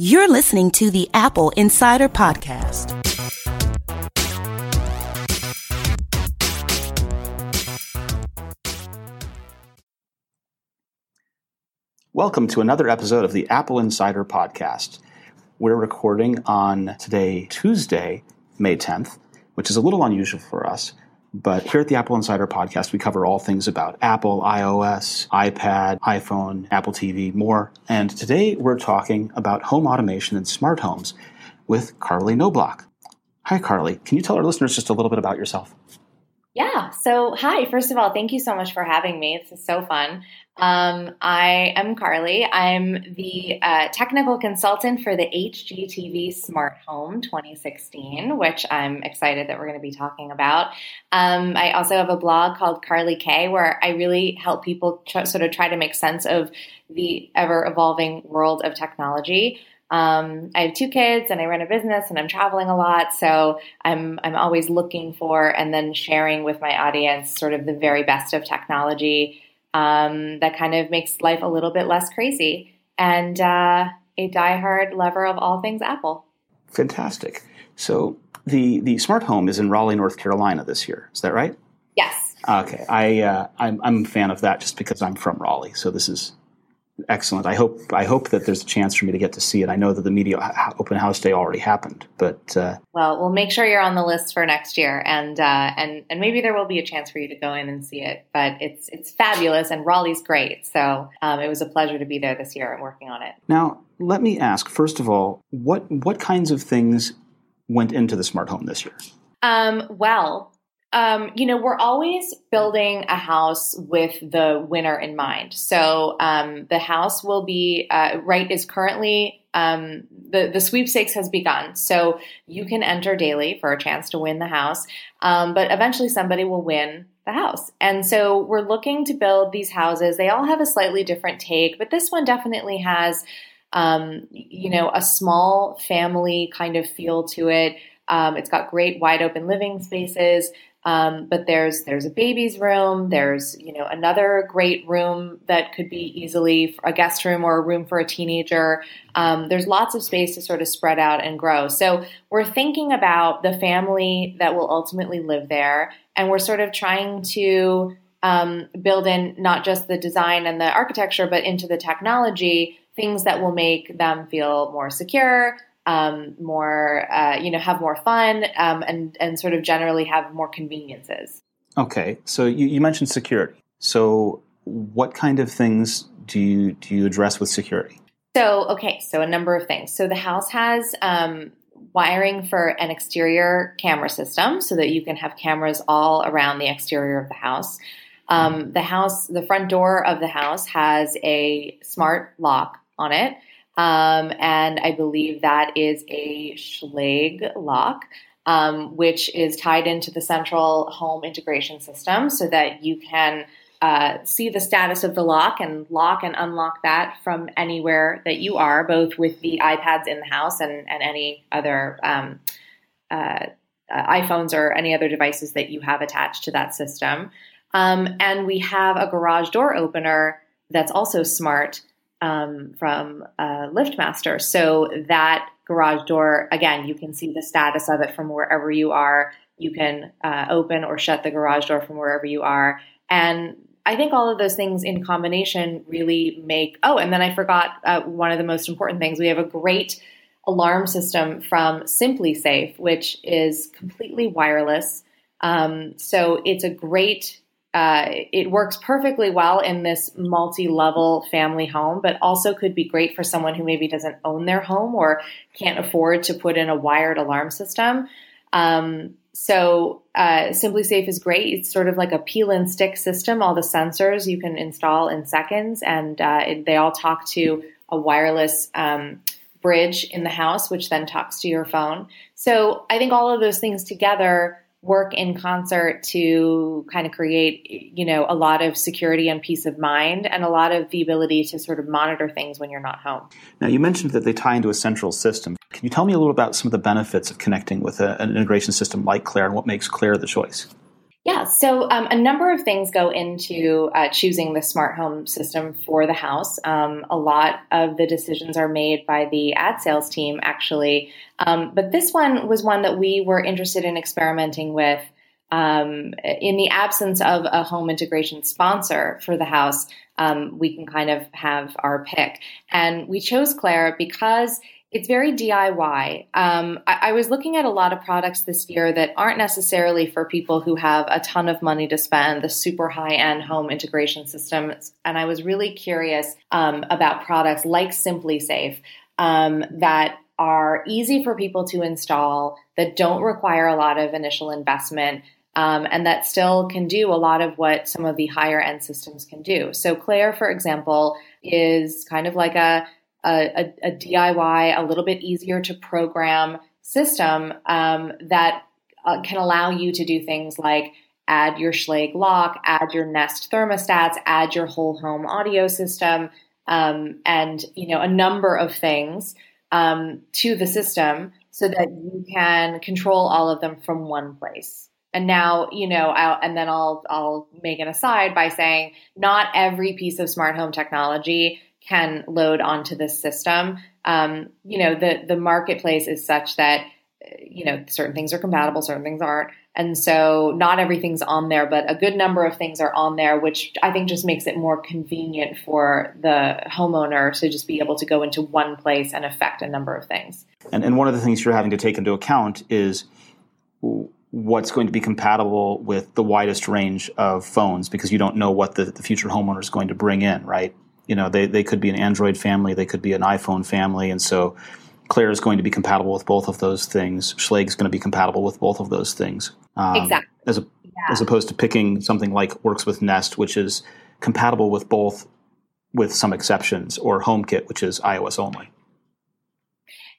You're listening to the Apple Insider Podcast. Welcome to another episode of the Apple Insider Podcast. We're recording on today, Tuesday, May 10th, which is a little unusual for us. But here at the Apple Insider Podcast, we cover all things about Apple, iOS, iPad, iPhone, Apple TV, more. And today we're talking about home automation and smart homes with Carley Knobloch. Hi, Carley. Can you tell our listeners just a little bit about yourself? Yeah. So, hi. First of all, thank you so much for having me. This is so fun. Um, I am Carley. I'm the uh, technical consultant for the HGTV Smart Home 2016, which I'm excited that we're going to be talking about. Um, I also have a blog called Carley K, where I really help people tr- sort of try to make sense of the ever evolving world of technology. Um, I have two kids and I run a business and I'm traveling a lot, so I'm I'm always looking for and then sharing with my audience sort of the very best of technology um, that kind of makes life a little bit less crazy. And uh, a diehard lover of all things Apple. Fantastic. So the the smart home is in Raleigh, North Carolina this year. Is that right? Yes. Okay. I uh, I'm, I'm a fan of that just because I'm from Raleigh. So this is excellent. I hope I hope that there's a chance for me to get to see it. I know that the media open house day already happened, but uh, well, we'll make sure you're on the list for next year, and uh, and and maybe there will be a chance for you to go in and see it. But it's it's fabulous, and Raleigh's great. So um, it was a pleasure to be there this year and working on it. Now, let me ask first of all, what what kinds of things went into the smart home this year? Um, well, um, you know, we're always building a house with the winner in mind. So um, the house will be uh, right is currently um, the the sweepstakes has begun. So you can enter daily for a chance to win the house, um, but eventually somebody will win the house. And so we're looking to build these houses. They all have a slightly different take, but this one definitely has, um, you know, a small family kind of feel to it. Um, it's got great wide open living spaces. Um, but there's there's a baby's room. There's you know another great room that could be easily a guest room or a room for a teenager. Um, there's lots of space to sort of spread out and grow. So we're thinking about the family that will ultimately live there, and we're sort of trying to um, build in not just the design and the architecture, but into the technology things that will make them feel more secure, um, more, uh, you know, have more fun, um, and and sort of generally have more conveniences. Okay, so you, you mentioned security. So what kind of things do you do you address with security? So okay, so a number of things. So the house has um, wiring for an exterior camera system, so that you can have cameras all around the exterior of the house. Um, the house, the front door of the house has a smart lock on it. Um, and I believe that is a Schlage lock, um, which is tied into the central home integration system so that you can uh, see the status of the lock and lock and unlock that from anywhere that you are, both with the iPads in the house and, and any other um, uh, uh, iPhones or any other devices that you have attached to that system. Um, and we have a garage door opener that's also smart um, from LiftMaster. So that garage door, again, you can see the status of it from wherever you are. You can uh, open or shut the garage door from wherever you are. And I think all of those things in combination really make. Oh, and then I forgot uh, one of the most important things. We have a great alarm system from SimpliSafe, which is completely wireless. Um, so it's a great uh, it works perfectly well in this multi-level family home, but also could be great for someone who maybe doesn't own their home or can't afford to put in a wired alarm system. Um, so uh, SimpliSafe is great. It's sort of like a peel and stick system. All the sensors you can install in seconds, and uh, it, they all talk to a wireless um, bridge in the house, which then talks to your phone. So I think all of those things together work in concert to kind of create, you know, a lot of security and peace of mind and a lot of the ability to sort of monitor things when you're not home. Now, you mentioned that they tie into a central system. Can you tell me a little about some of the benefits of connecting with a, an integration system like Clare and what makes Clare the choice? Yeah, so um, a number of things go into uh, choosing the smart home system for the house. Um, a lot of the decisions are made by the ad sales team, actually. Um, but this one was one that we were interested in experimenting with. Um, in the absence of a home integration sponsor for the house, um, we can kind of have our pick. And we chose Clare because it's very DIY. Um, I, I, was looking at a lot of products this year that aren't necessarily for people who have a ton of money to spend, the super high end home integration systems. And I was really curious um, about products like SimpliSafe um, that are easy for people to install, that don't require a lot of initial investment. Um, and that still can do a lot of what some of the higher end systems can do. So, Clare, for example, is kind of like a a, a, a DIY, a little bit easier to program system um, that uh, can allow you to do things like add your Schlage lock, add your Nest thermostats, add your whole home audio system, um, and you know a number of things um, to the system so that you can control all of them from one place. And now, you know, I'll, and then I'll I'll make an aside by saying not every piece of smart home technology can load onto this system. Um, you know, the the marketplace is such that you know certain things are compatible, certain things aren't, and so not everything's on there, but a good number of things are on there, which I think just makes it more convenient for the homeowner to just be able to go into one place and affect a number of things. And, and one of the things you're having to take into account is what's going to be compatible with the widest range of phones because you don't know what the, the future homeowner is going to bring in, right? You know they, they could be an android family they could be an iphone family and so Clare is going to be compatible with both of those things. Schlage is going to be compatible with both of those things um, exactly. as, a, yeah. as opposed to picking something like works with nest which is compatible with both with some exceptions or homekit which is ios only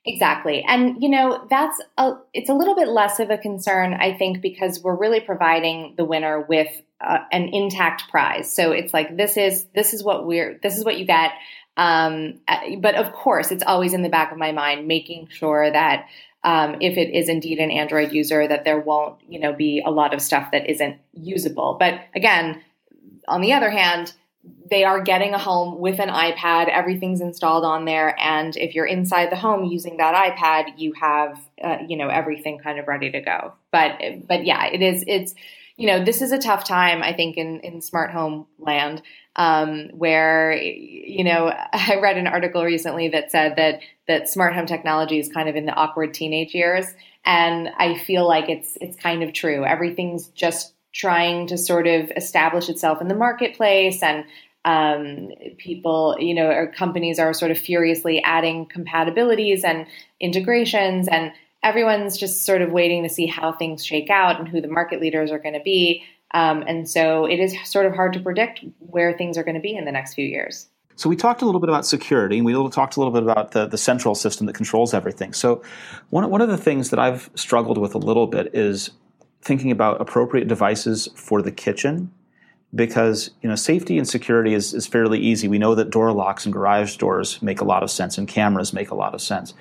Exactly. And you know, that's a it's a little bit less of a concern I think because we're really providing the winner with uh, an intact prize. So it's like this is this is what we're this is what you get. Um, uh, but of course, it's always in the back of my mind making sure that um, if it is indeed an Android user, that there won't you know be a lot of stuff that isn't usable. But again, on the other hand, they are getting a home with an iPad. Everything's installed on there, and if you're inside the home using that iPad, you have uh, you know everything kind of ready to go. But but yeah, it is it's you know this is a tough time I think in in smart home land um, where you know I read an article recently that said that that smart home technology is kind of in the awkward teenage years, and I feel like it's it's kind of true. Everything's just trying to sort of establish itself in the marketplace and um, people, you know, or companies are sort of furiously adding compatibilities and integrations, and everyone's just sort of waiting to see how things shake out and who the market leaders are going to be. Um, and so it is sort of hard to predict where things are going to be in the next few years. So we talked a little bit about security, and we talked a little bit about the, the central system that controls everything. So one, one of the things that I've struggled with a little bit is thinking about appropriate devices for the kitchen because you know safety and security is, is fairly easy. We know that door locks and garage doors make a lot of sense and cameras make a lot of sense.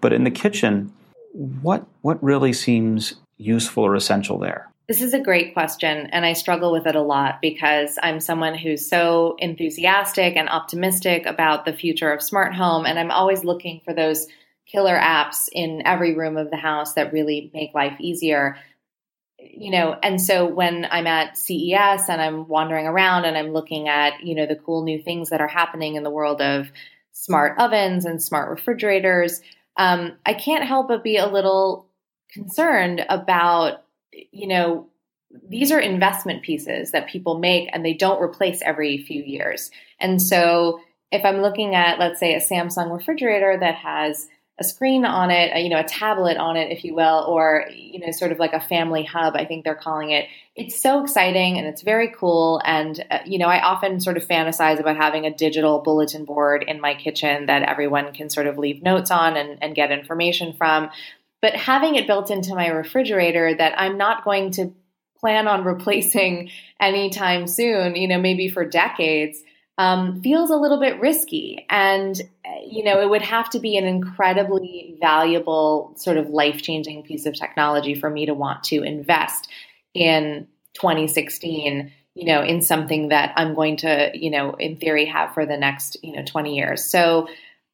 But in the kitchen, what what really seems useful or essential there? This is a great question, and I struggle with it a lot because I'm someone who's so enthusiastic and optimistic about the future of smart home, and I'm always looking for those killer apps in every room of the house that really make life easier you know, and so when I'm at CES and I'm wandering around and I'm looking at, you know, the cool new things that are happening in the world of smart ovens and smart refrigerators, um, I can't help but be a little concerned about, you know, these are investment pieces that people make and they don't replace every few years. And so if I'm looking at, let's say, a Samsung refrigerator that has a screen on it, you know, a tablet on it, if you will, or, you know, sort of like a family hub, I think they're calling it. It's so exciting and it's very cool. And, uh, you know, I often sort of fantasize about having a digital bulletin board in my kitchen that everyone can sort of leave notes on and, and get information from. But having it built into my refrigerator that I'm not going to plan on replacing anytime soon, you know, maybe for decades um, feels a little bit risky. And, you know, it would have to be an incredibly valuable, sort of life changing piece of technology for me to want to invest in 2016 you know in something that i'm going to you know in theory have for the next you know 20 years. So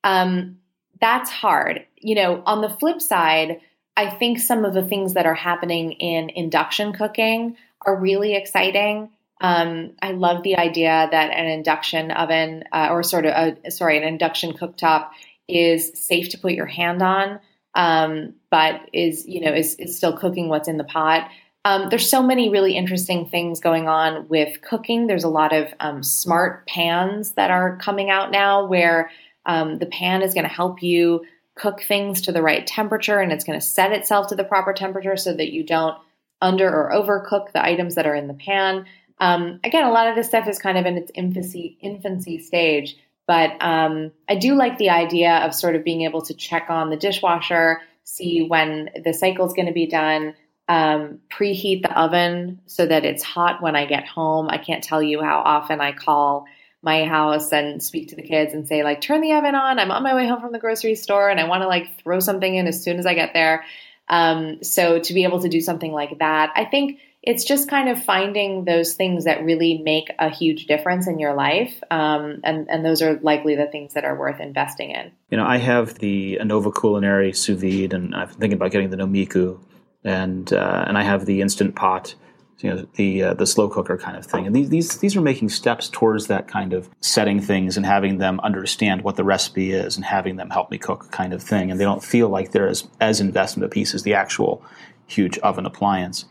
um, that's hard. You know on the flip side i think some of the things that are happening in induction cooking are really exciting um, I love the idea that an induction oven uh, or sort of a, sorry, an induction cooktop is safe to put your hand on, um, but is you know is, is still cooking what's in the pot. Um, there's so many really interesting things going on with cooking. There's a lot of um, smart pans that are coming out now, where um, the pan is going to help you cook things to the right temperature, and it's going to set itself to the proper temperature so that you don't under or overcook the items that are in the pan. Um, again, a lot of this stuff is kind of in its infancy infancy stage, but um, I do like the idea of sort of being able to check on the dishwasher, see when the cycle is going to be done, um, preheat the oven so that it's hot when I get home. I can't tell you how often I call my house and speak to the kids and say like turn the oven on i'm on my way home from the grocery store and i want to like throw something in as soon as i get there um, so to be able to do something like that i think it's just kind of finding those things that really make a huge difference in your life. Um, and, and those are likely the things that are worth investing in. You know, I have the Anova Culinary sous vide, and I'm thinking about getting the Nomiku, and uh, and I have the Instant Pot, you know, the uh, the slow cooker kind of thing. And these, these these are making steps towards that kind of setting things and having them understand what the recipe is and having them help me cook kind of thing. And they don't feel like they're as as investment a piece as the actual huge oven appliance.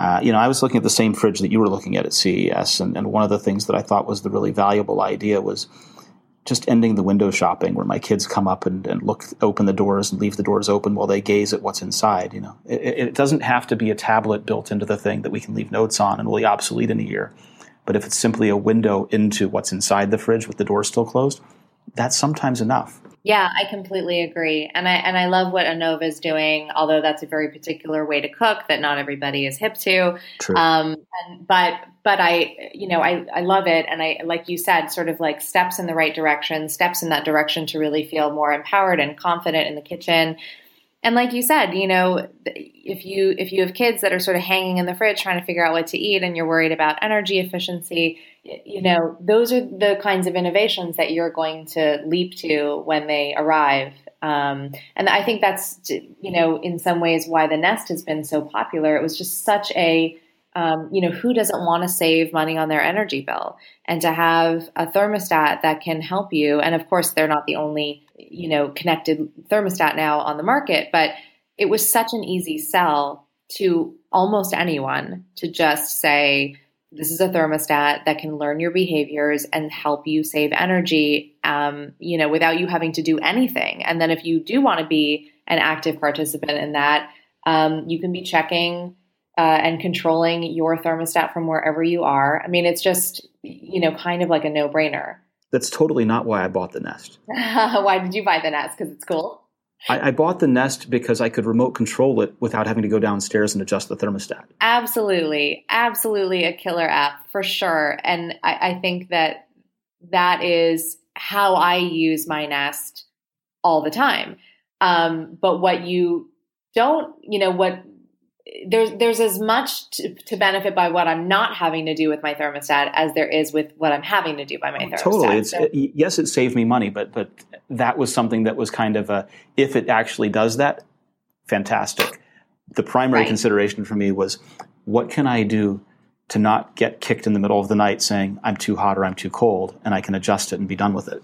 Uh, you know, I was looking at the same fridge that you were looking at at CES, and, and one of the things that I thought was the really valuable idea was just ending the window shopping where my kids come up and, and look open the doors and leave the doors open while they gaze at what's inside you know. It, it, doesn't have to be a tablet built into the thing that we can leave notes on and will be obsolete in a year. But if it's simply a window into what's inside the fridge with the door still closed that's sometimes enough yeah, I completely agree. And I and I love what Anova is doing, although that's a very particular way to cook that not everybody is hip to. True. Um, and, but but I you know, I, I love it and I like you said, sort of like steps in the right direction, steps in that direction to really feel more empowered and confident in the kitchen. And like you said, you know, if you if you have kids that are sort of hanging in the fridge trying to figure out what to eat and you're worried about energy efficiency, you know, those are the kinds of innovations that you're going to leap to when they arrive. Um, and I think that's, you know, in some ways why the Nest has been so popular. It was just such a, um, you know, who doesn't want to save money on their energy bill? And to have a thermostat that can help you, and of course, they're not the only, you know, connected thermostat now on the market, but it was such an easy sell to almost anyone to just say, this is a thermostat that can learn your behaviors and help you save energy um, you know without you having to do anything and then if you do want to be an active participant in that um, you can be checking uh, and controlling your thermostat from wherever you are i mean it's just you know kind of like a no-brainer that's totally not why i bought the nest why did you buy the nest because it's cool I, I, bought the Nest because I could remote control it without having to go downstairs and adjust the thermostat. Absolutely, absolutely a killer app for sure. And I, I think that that is how I use my Nest all the time. Um, but what you don't, you know, what there's there's as much to, to, benefit by what I'm not having to do with my thermostat as there is with what I'm having to do by my oh, thermostat. Totally, it's, so, uh, it, yes, it saved me money, but but that was something that was kind of a if it actually does that, fantastic. The primary right. consideration for me was what can I do to not get kicked in the middle of the night saying I'm too hot or I'm too cold, and I can adjust it and be done with it.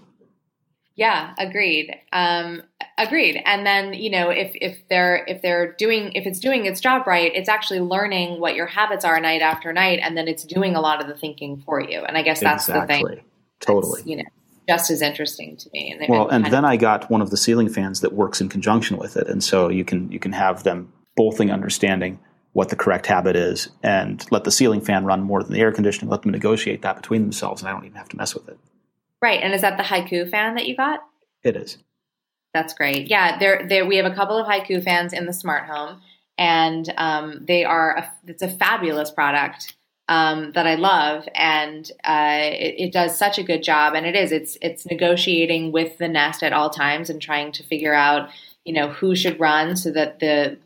Yeah, agreed. Um, agreed. And then you know, if if they're if they're doing if it's doing its job right, it's actually learning what your habits are night after night, and then it's doing a lot of the thinking for you. And I guess that's exactly. the thing. Totally. you know, just as interesting to me. And well, and then I got one of the ceiling fans that works in conjunction with it, and so you can you can have them bothing understanding what the correct habit is, and let the ceiling fan run more than the air conditioning. Let them negotiate that between themselves, and I don't even have to mess with it. Right. And is that the haiku fan that you got? It is. That's great. Yeah, there, there. We have a couple of haiku fans in the smart home, and um, they are. A, it's a fabulous product um, that I love, and uh, it, it, does such a good job. And it is. It's it's negotiating with the Nest at all times and trying to figure out, you know, who should run so that the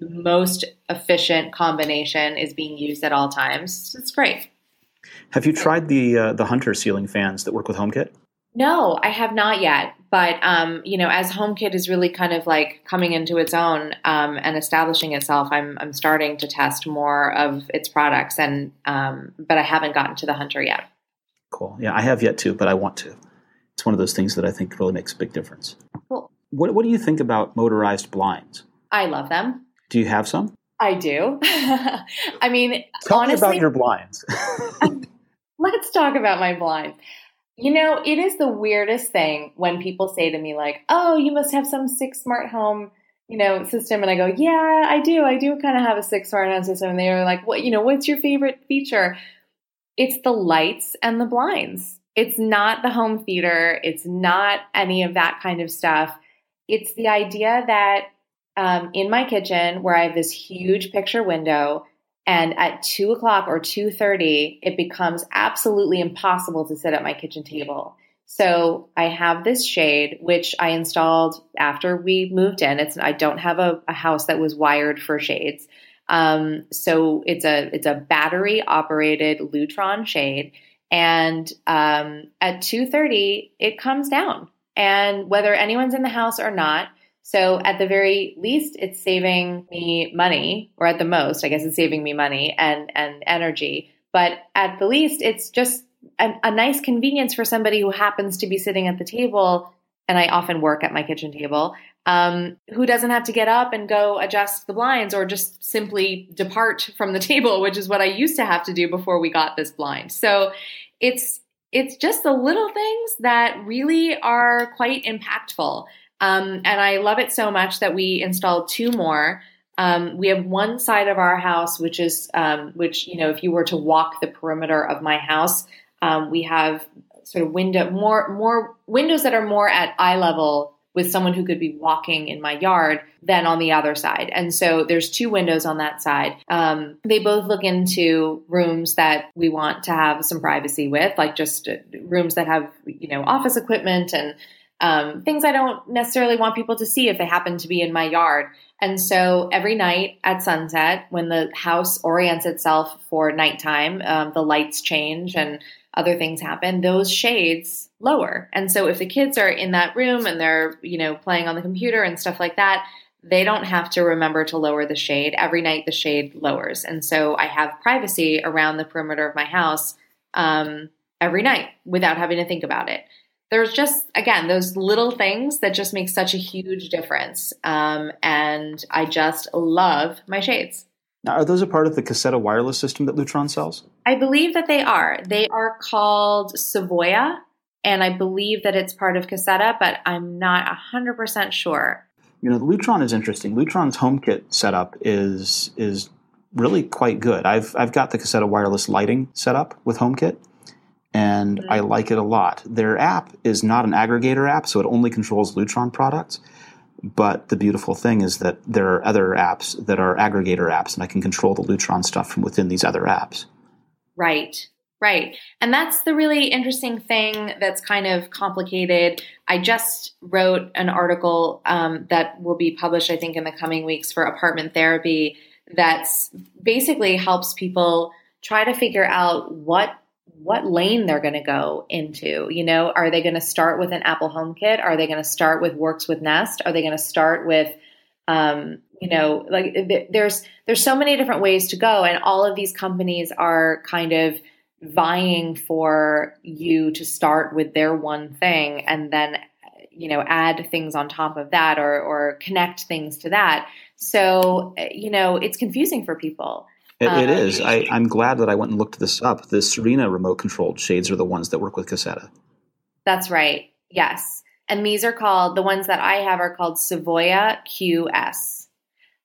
the most efficient combination is being used at all times. It's great. Have you tried the uh, the Hunter ceiling fans that work with HomeKit? No, I have not yet. But um, you know, as HomeKit is really kind of like coming into its own um, and establishing itself, I'm I'm starting to test more of its products, and um, but I haven't gotten to the Hunter yet. Cool. Yeah, I have yet to, but I want to. It's one of those things that I think really makes a big difference. Cool. What What do you think about motorized blinds? I love them. Do you have some? I do. I mean, Tell honestly, me about your blinds. let's talk about my blinds. You know, it is the weirdest thing when people say to me, like, oh, you must have some six smart home, you know, system. And I go, yeah, I do. I do kind of have a six smart home system. And they're like, what, you know, what's your favorite feature? It's the lights and the blinds. It's not the home theater. It's not any of that kind of stuff. It's the idea that um, in my kitchen, where I have this huge picture window, and at two o'clock or two thirty, it becomes absolutely impossible to sit at my kitchen table. So I have this shade, which I installed after we moved in. It's I don't have a, a house that was wired for shades. Um, so it's a it's a battery operated Lutron shade, and um, at two thirty it comes down. And whether anyone's in the house or not, so at the very least, it's saving me money, or at the most, I guess it's saving me money and and energy. But at the least, it's just a, a nice convenience for somebody who happens to be sitting at the table. And I often work at my kitchen table. Um, who doesn't have to get up and go adjust the blinds or just simply depart from the table, which is what I used to have to do before we got this blind. So it's it's just the little things that really are quite impactful. Um, and I love it so much that we installed two more. Um, we have one side of our house, which is, um, which, you know, if you were to walk the perimeter of my house, um, we have sort of window, more, more windows that are more at eye level with someone who could be walking in my yard than on the other side. And so there's two windows on that side. Um, they both look into rooms that we want to have some privacy with, like just uh, rooms that have, you know, office equipment and um, things I don't necessarily want people to see if they happen to be in my yard. And so every night at sunset, when the house orients itself for nighttime, um, the lights change and other things happen, those shades lower. And so if the kids are in that room and they're, you know, playing on the computer and stuff like that, they don't have to remember to lower the shade. Every night the shade lowers. And so I have privacy around the perimeter of my house um, every night without having to think about it there's just again those little things that just make such a huge difference. Um, and i just love my shades. Now are those a part of the Caseta wireless system that lutron sells? I believe that they are. They are called Sivoia and i believe that it's part of Caseta but i'm not 100% sure. You know lutron is interesting. Lutron's homekit setup is is really quite good. I've i've got the Caseta wireless lighting set up with homekit and I mm-hmm. like it a lot. Their app is not an aggregator app, so it only controls Lutron products. But the beautiful thing is that there are other apps that are aggregator apps, and I can control the Lutron stuff from within these other apps. Right, right. And that's the really interesting thing that's kind of complicated. I just wrote an article um, that will be published, I think, in the coming weeks for apartment therapy that's basically helps people try to figure out what what lane they're going to go into. You know, are they going to start with an Apple HomeKit? Are they going to start with Works with Nest? Are they going to start with, um, you know, like there's there's so many different ways to go, and all of these companies are kind of vying for you to start with their one thing, and then you know add things on top of that, or or connect things to that. So you know, it's confusing for people. It, it uh, is. I, am glad that I went and looked this up. The Serena remote controlled shades are the ones that work with Caseta. That's right. Yes. And these are called, the ones that I have are called Sivoia QS.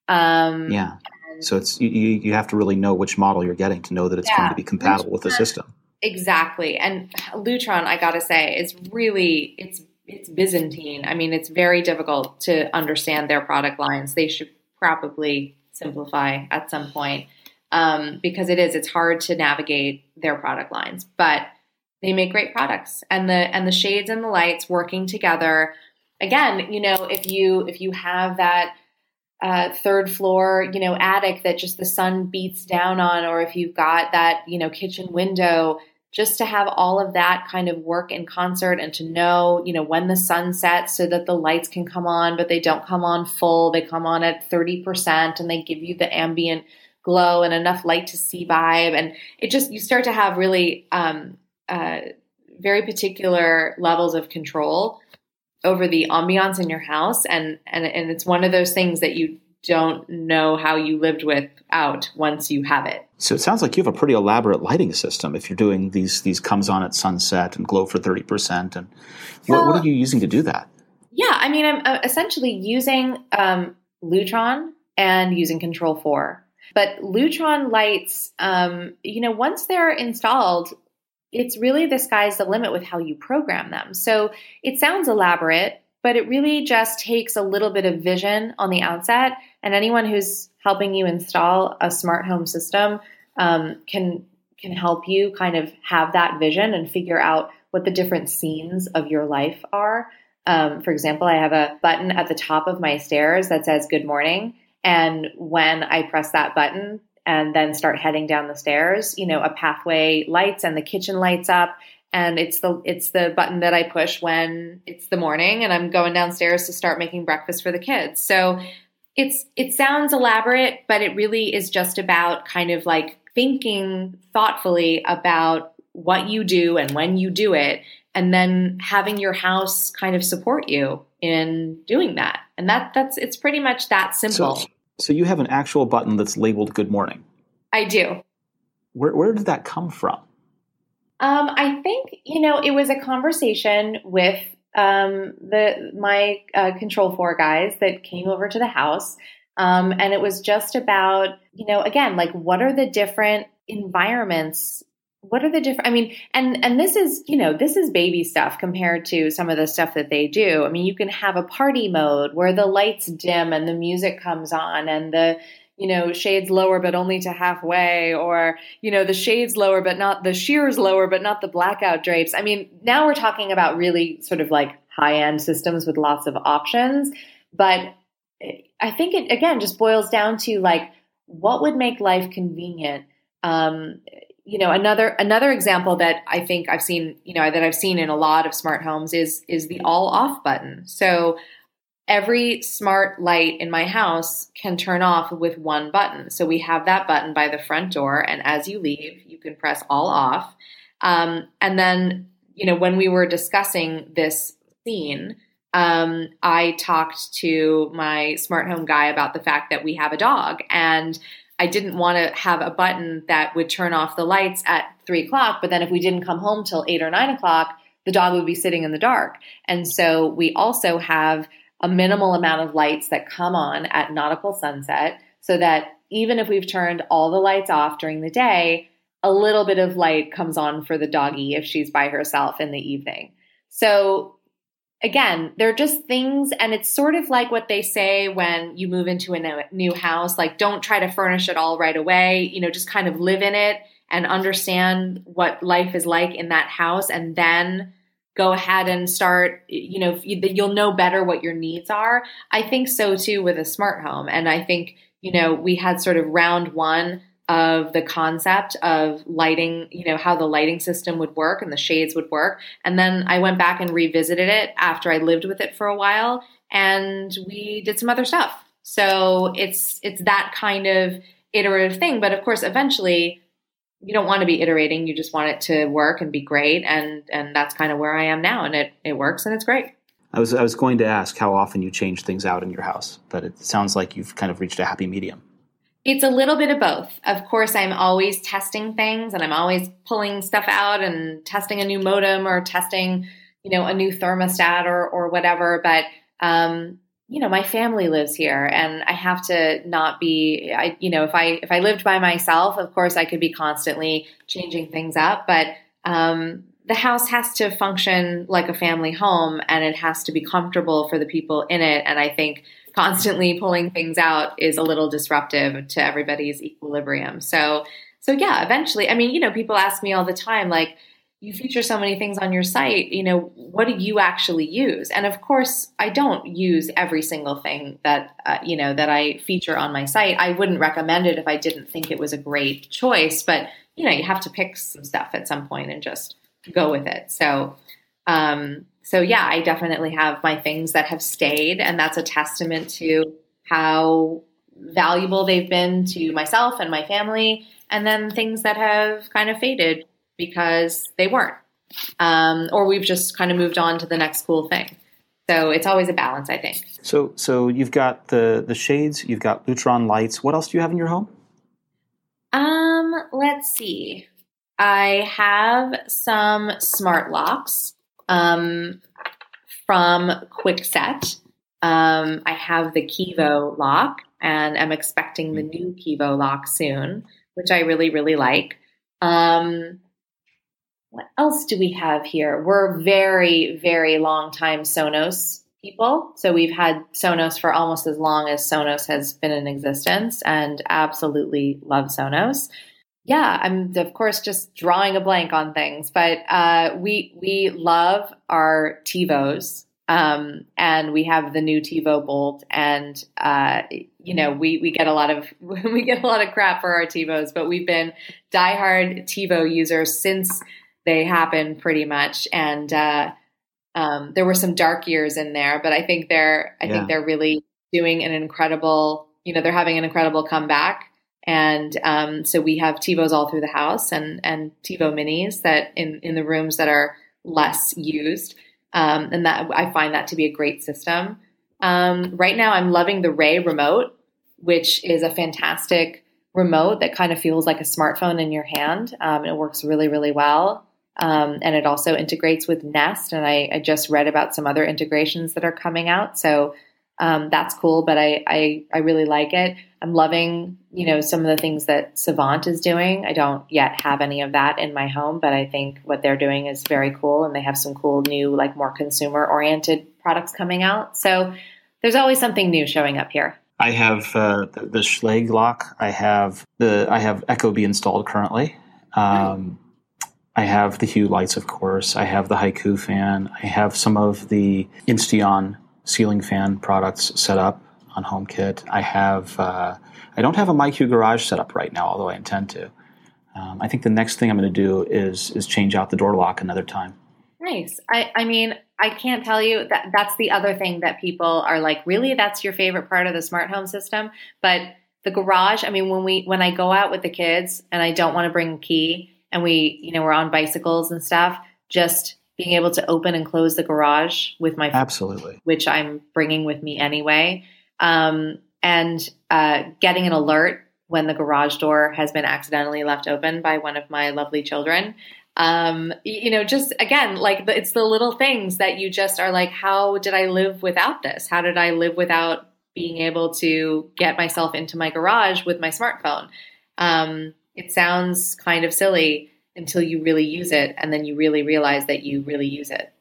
Um, yeah. So it's you, you have to really know which model you're getting to know that it's yeah, going to be compatible Lutron, with the system. Exactly. And Lutron, I got to say, is really, it's it's Byzantine. I mean, it's very difficult to understand their product lines. They should probably simplify at some point um, because it is it's hard to navigate their product lines, but they make great products and the and the shades and the lights working together. Again, you know, if you if you have that uh, third floor, you know, attic that just the sun beats down on, or if you've got that, you know, kitchen window, just to have all of that kind of work in concert and to know, you know, when the sun sets so that the lights can come on, but they don't come on full. They come on at 30% and they give you the ambient glow and enough light to see vibe. And it just, you start to have really um, uh, very particular levels of control over the ambiance in your house and and and it's one of those things that you don't know how you lived without once you have it. So it sounds like you have a pretty elaborate lighting system if you're doing these these comes on at sunset and glow for 30% and what, what are you using to do that? Yeah, I mean I'm uh, essentially using um, Lutron and using Control 4. But Lutron lights um, you know once they're installed it's really the sky's the limit with how you program them. So it sounds elaborate, but it really just takes a little bit of vision on the outset. And anyone who's helping you install a smart home system um, can can help you kind of have that vision and figure out what the different scenes of your life are. Um, for example, I have a button at the top of my stairs that says "Good morning," and when I press that button, and then start heading down the stairs, you know, a pathway lights and the kitchen lights up and it's the it's the button that I push when it's the morning and I'm going downstairs to start making breakfast for the kids. So it's it sounds elaborate, but it really is just about kind of like thinking thoughtfully about what you do and when you do it and then having your house kind of support you in doing that. And that that's it's pretty much that simple. So, so you have an actual button that's labeled "Good Morning." I do. Where where did that come from? Um, I think you know it was a conversation with um, the my uh, Control Four guys that came over to the house, um, and it was just about you know again like what are the different environments what are the different i mean and and this is you know this is baby stuff compared to some of the stuff that they do. I mean you can have a party mode where the lights dim and the music comes on and the you know shades lower but only to halfway or you know the shades lower but not the sheers lower but not the blackout drapes. I mean now we're talking about really sort of like high end systems with lots of options but i think it again just boils down to like what would make life convenient? Um, you know another another example that I think I've seen you know that I've seen in a lot of smart homes is is the all off button. So every smart light in my house can turn off with one button. So we have that button by the front door, and as you leave, you can press all off. Um, and then you know when we were discussing this scene. Um, I talked to my smart home guy about the fact that we have a dog and I didn't want to have a button that would turn off the lights at three o'clock, but then if we didn't come home till eight or nine o'clock, the dog would be sitting in the dark. And so we also have a minimal amount of lights that come on at nautical sunset so that even if we've turned all the lights off during the day, a little bit of light comes on for the doggy if she's by herself in the evening. So again, they're just things, and it's sort of like what they say when you move into a new house like, don't try to furnish it all right away, you know, just kind of live in it and understand what life is like in that house, and then go ahead and start, you know, you'll know better what your needs are. I think so too with a smart home. And I think, you know, we had sort of round one of the concept of lighting, you know, how the lighting system would work and the shades would work. And then I went back and revisited it after I lived with it for a while and we did some other stuff. So it's it's that kind of iterative thing, but of course eventually you don't want to be iterating, you just want it to work and be great and and that's kind of where I am now and it it works and it's great. I was I was going to ask how often you change things out in your house, but it sounds like you've kind of reached a happy medium. It's a little bit of both. Of course, I'm always testing things and I'm always pulling stuff out and testing a new modem or testing, you know, a new thermostat or, or whatever. But, um, you know, my family lives here and I have to not be, I, you know, if I, if I lived by myself, of course I could be constantly changing things up, but, um, the house has to function like a family home and it has to be comfortable for the people in it. And I think constantly pulling things out is a little disruptive to everybody's equilibrium. So, so yeah, eventually, I mean, you know, people ask me all the time, like, you feature so many things on your site, you know, what do you actually use? And of course, I don't use every single thing that, uh, you know, that I feature on my site. I wouldn't recommend it if I didn't think it was a great choice, but, you know, you have to pick some stuff at some point and just go with it. So, um, so yeah, I definitely have my things that have stayed, and that's a testament to how valuable they've been to myself and my family, and then things that have kind of faded because they weren't. Um, or we've just kind of moved on to the next cool thing. So it's always a balance, I think. So, so you've got the the shades, you've got Lutron lights. What else do you have in your home? Um, let's see. I have some smart locks um, from Kwikset. Um, I have the Kevo lock, and I'm expecting the new Kevo lock soon, which I really, really like. Um, what else do we have here? We're very, very long time Sonos people. So we've had Sonos for almost as long as Sonos has been in existence and absolutely love Sonos. Yeah, I'm of course just drawing a blank on things, but uh, we we love our TiVos, um, and we have the new TiVo Bolt, and uh, you know we we get a lot of we get a lot of crap for our TiVos, but we've been diehard TiVo users since they happen pretty much. And uh, um, there were some dark years in there, but I think they're I yeah. think they're really doing an incredible. You know, they're having an incredible comeback. And um, so we have TiVos all through the house and and TiVo minis that in in the rooms that are less used. Um, and that I find that to be a great system. Um, right now, I'm loving the Ray remote, which is a fantastic remote that kind of feels like a smartphone in your hand. Um, it works really, really well. Um, and it also integrates with Nest. And I, I, just read about some other integrations that are coming out. So um, that's cool, but I, I, I really like it. I'm loving, you know, some of the things that Savant is doing. I don't yet have any of that in my home, but I think what they're doing is very cool, and they have some cool new, like more consumer oriented products coming out. So there's always something new showing up here. I have uh, the, the Schlage lock. I have the I have Ecobee installed currently. Um, I have the Hue lights, of course. I have the Haiku fan. I have some of the Insteon ceiling fan products set up on HomeKit. I have. Uh, I don't have a MyQ Garage set up right now, although I intend to. Um, I think the next thing I'm going to do is is change out the door lock another time. Nice. I, I mean, I can't tell you that that's the other thing that people are like, really, that's your favorite part of the smart home system. But the garage, I mean, when we when I go out with the kids and I don't want to bring a key, and we, you know, we're on bicycles and stuff, just being able to open and close the garage with my absolutely, which I'm bringing with me anyway, um, and uh, getting an alert when the garage door has been accidentally left open by one of my lovely children. Um, you know, just again, like the, it's the little things that you just are like, how did I live without this? How did I live without being able to get myself into my garage with my smartphone? Um, it sounds kind of silly until you really use it and then you really realize that you really use it.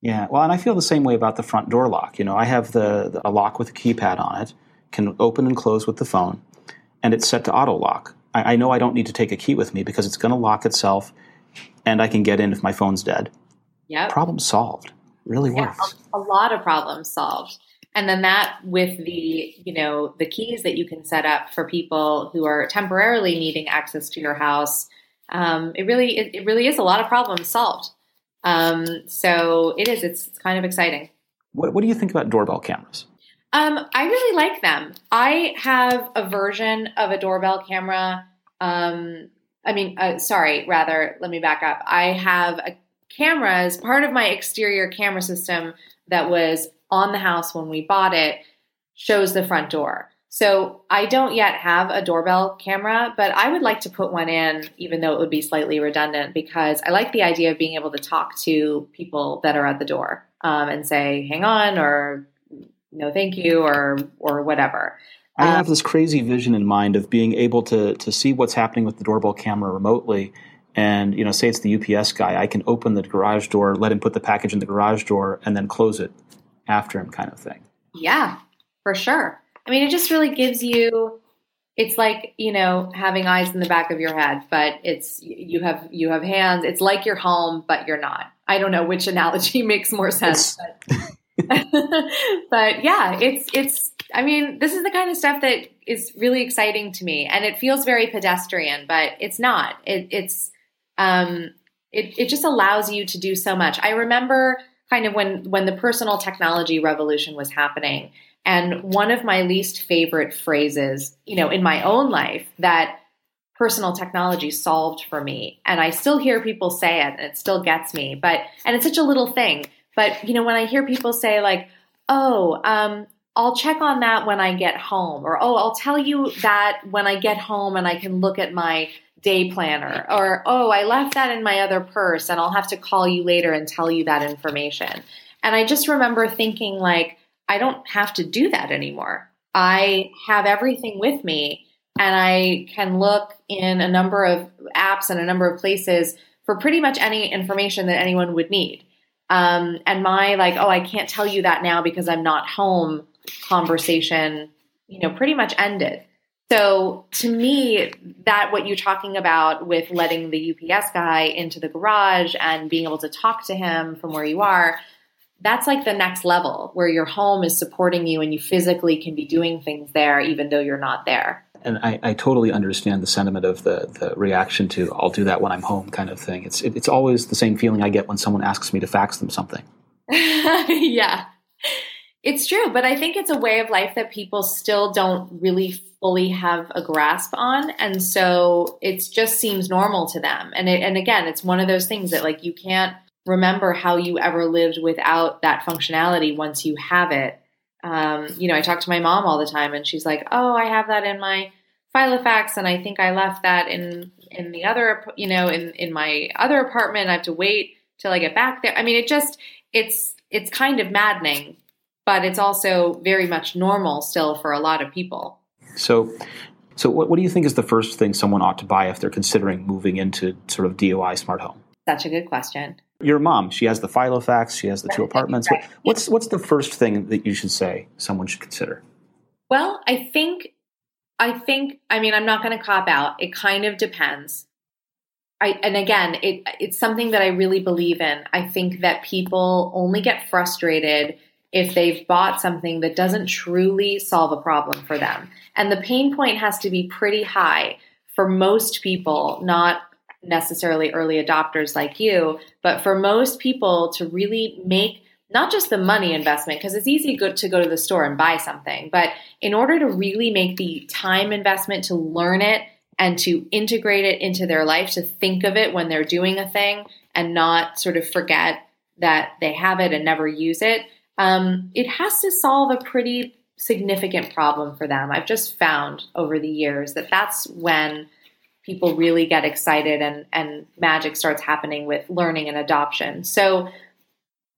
Yeah, well, and I feel the same way about the front door lock. You know, I have the, the a lock with a keypad on it, can open and close with the phone, and it's set to auto lock. I, I know I don't need to take a key with me because it's going to lock itself, and I can get in if my phone's dead. Yeah, problem solved. Really yeah, works. A, a lot of problems solved and then that with the you know the keys that you can set up for people who are temporarily needing access to your house um, it really it, it, really is a lot of problems solved. Um, so it is it's, it's, kind of exciting. What, what do you think about doorbell cameras? Um, i really like them. I have a version of a doorbell camera um, i mean uh, sorry rather let me back up. I have a camera as part of my exterior camera system that was on the house when we bought it shows the front door. So I don't yet have a doorbell camera, but I would like to put one in, even though it would be slightly redundant, because I like the idea of being able to talk to people that are at the door um, and say, "Hang on," or "No, thank you," or or whatever. I have um, this crazy vision in mind of being able to to see what's happening with the doorbell camera remotely and you know say it's the UPS guy I can open the garage door let him put the package in the garage door and then close it after him kind of thing. Yeah, for sure. I mean, it just really gives you it's like you know having eyes in the back of your head but it's you have you have hands. It's like you're home but you're not. I don't know which analogy makes more sense but, but yeah it's it's i mean this is the kind of stuff that is really exciting to me and it feels very pedestrian but it's not. It, it's um it, it just allows you to do so much. I remember kind of when when the personal technology revolution was happening and one of my least favorite phrases, you know, in my own life that personal technology solved for me. And I still hear people say it and it still gets me. But, and it's such a little thing. But, you know, when I hear people say, like, oh, um, I'll check on that when I get home, or oh, I'll tell you that when I get home and I can look at my day planner, or oh, I left that in my other purse and I'll have to call you later and tell you that information. And I just remember thinking, like, I don't have to do that anymore. I have everything with me and I can look in a number of apps and a number of places for pretty much any information that anyone would need. Um, and my like, oh, I can't tell you that now because I'm not home conversation, you know, pretty much ended. So to me, that what you're talking about with letting the UPS guy into the garage and being able to talk to him from where you are, that's like the next level where your home is supporting you and you physically can be doing things there even though you're not there. And I, I totally understand the sentiment of the, the reaction to I'll do that when I'm home kind of thing. It's it, it's always the same feeling I get when someone asks me to fax them something. yeah. It's true, but I think it's a way of life that people still don't really fully have a grasp on, and so it just seems normal to them. And it, and again, it's one of those things that like you can't remember how you ever lived without that functionality once you have it. Um, you know, I talk to my mom all the time and she's like, "Oh, I have that in my Filofax and I think I left that in in the other, you know, in in my other apartment. I have to wait till I get back there." I mean, it just it's it's kind of maddening, but it's also very much normal still for a lot of people. So so what, what do you think is the first thing someone ought to buy if they're considering moving into sort of DOI smart home? Such a good question. Your mom, she has the Filofax, she has the two apartments. Right. What's what's the first thing that you should say someone should consider? Well, I think I think I mean I'm not going to cop out. It kind of depends. I and again, it it's something that I really believe in. I think that people only get frustrated if they've bought something that doesn't truly solve a problem for them. And the pain point has to be pretty high for most people, not necessarily early adopters like you, but for most people to really make not just the money investment, because it's easy to go to the store and buy something, but in order to really make the time investment to learn it and to integrate it into their life, to think of it when they're doing a thing and not sort of forget that they have it and never use it, um, it has to solve a pretty significant problem for them. I've just found over the years that that's when people really get excited and, and magic starts happening with learning and adoption. So,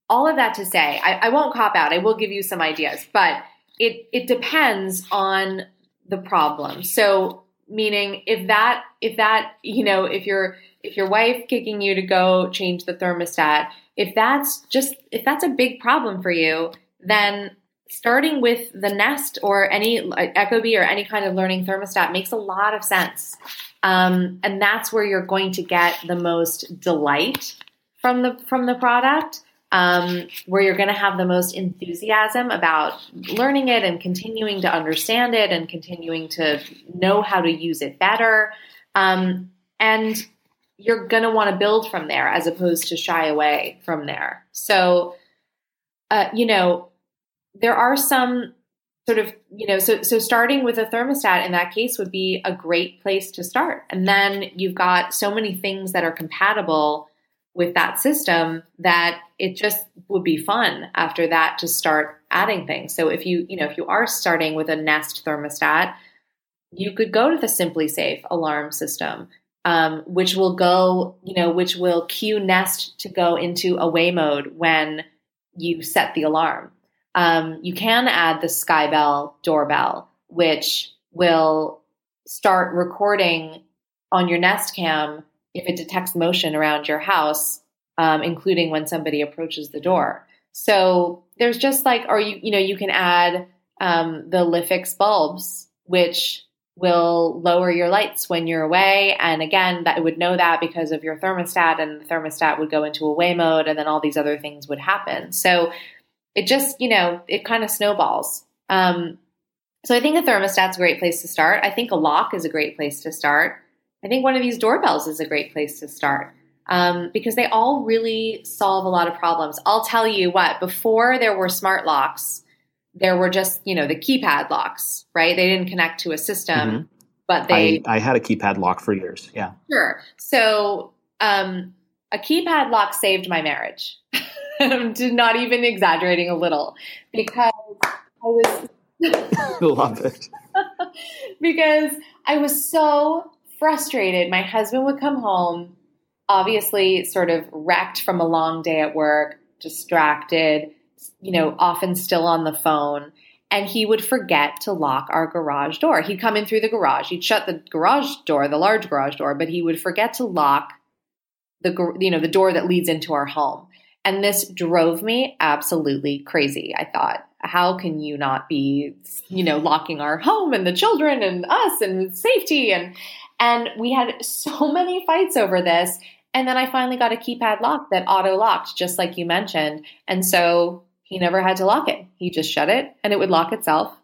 all of that to say, I, I won't cop out. I will give you some ideas, but it, it depends on the problem. So, meaning if that, if that, you know, if your, if your wife kicking you to go change the thermostat, if that's just, if that's a big problem for you, then starting with the Nest or any Ecobee or any kind of learning thermostat makes a lot of sense. Um, and that's where you're going to get the most delight from the from the product. Um, where you're going to have the most enthusiasm about learning it and continuing to understand it and continuing to know how to use it better. Um, and you're going to want to build from there as opposed to shy away from there. So, uh, you know, there are some sort of you know so so starting with a thermostat in that case would be a great place to start. And then you've got so many things that are compatible with that system that it just would be fun after that to start adding things. So if you you know if you are starting with a nest thermostat you could go to the SimpliSafe alarm system um, which will go you know which will cue nest to go into away mode when you set the alarm um, you can add the Skybell doorbell, which will start recording on your Nest Cam if it detects motion around your house, um, including when somebody approaches the door. So there's just like, or you you know you can add um, the LIFX bulbs, which will lower your lights when you're away. And again, that would know that because of your thermostat, and the thermostat would go into away mode, and then all these other things would happen. So it just, you know, it kind of snowballs. Um, so I think a thermostat's a great place to start. I think a lock is a great place to start. I think one of these doorbells is a great place to start um, because they all really solve a lot of problems. I'll tell you what, before there were smart locks, there were just, you know, the keypad locks, right? They didn't connect to a system, mm-hmm. but they. I, I, had a keypad lock for years. Yeah. Sure. So um, a keypad lock saved my marriage. Not even exaggerating a little because I was. Love it. because I was so frustrated. My husband would come home, obviously, sort of wrecked from a long day at work, distracted, you know, often still on the phone. And he would forget to lock our garage door. He'd come in through the garage. He'd shut the garage door, the large garage door, but he would forget to lock the you know the door that leads into our home. And this drove me absolutely crazy. I thought, how can you not be, you know, locking our home and the children and us and safety and and we had so many fights over this. And then I finally got a keypad lock that auto locked, just like you mentioned. And so he never had to lock it. He just shut it and it would lock itself.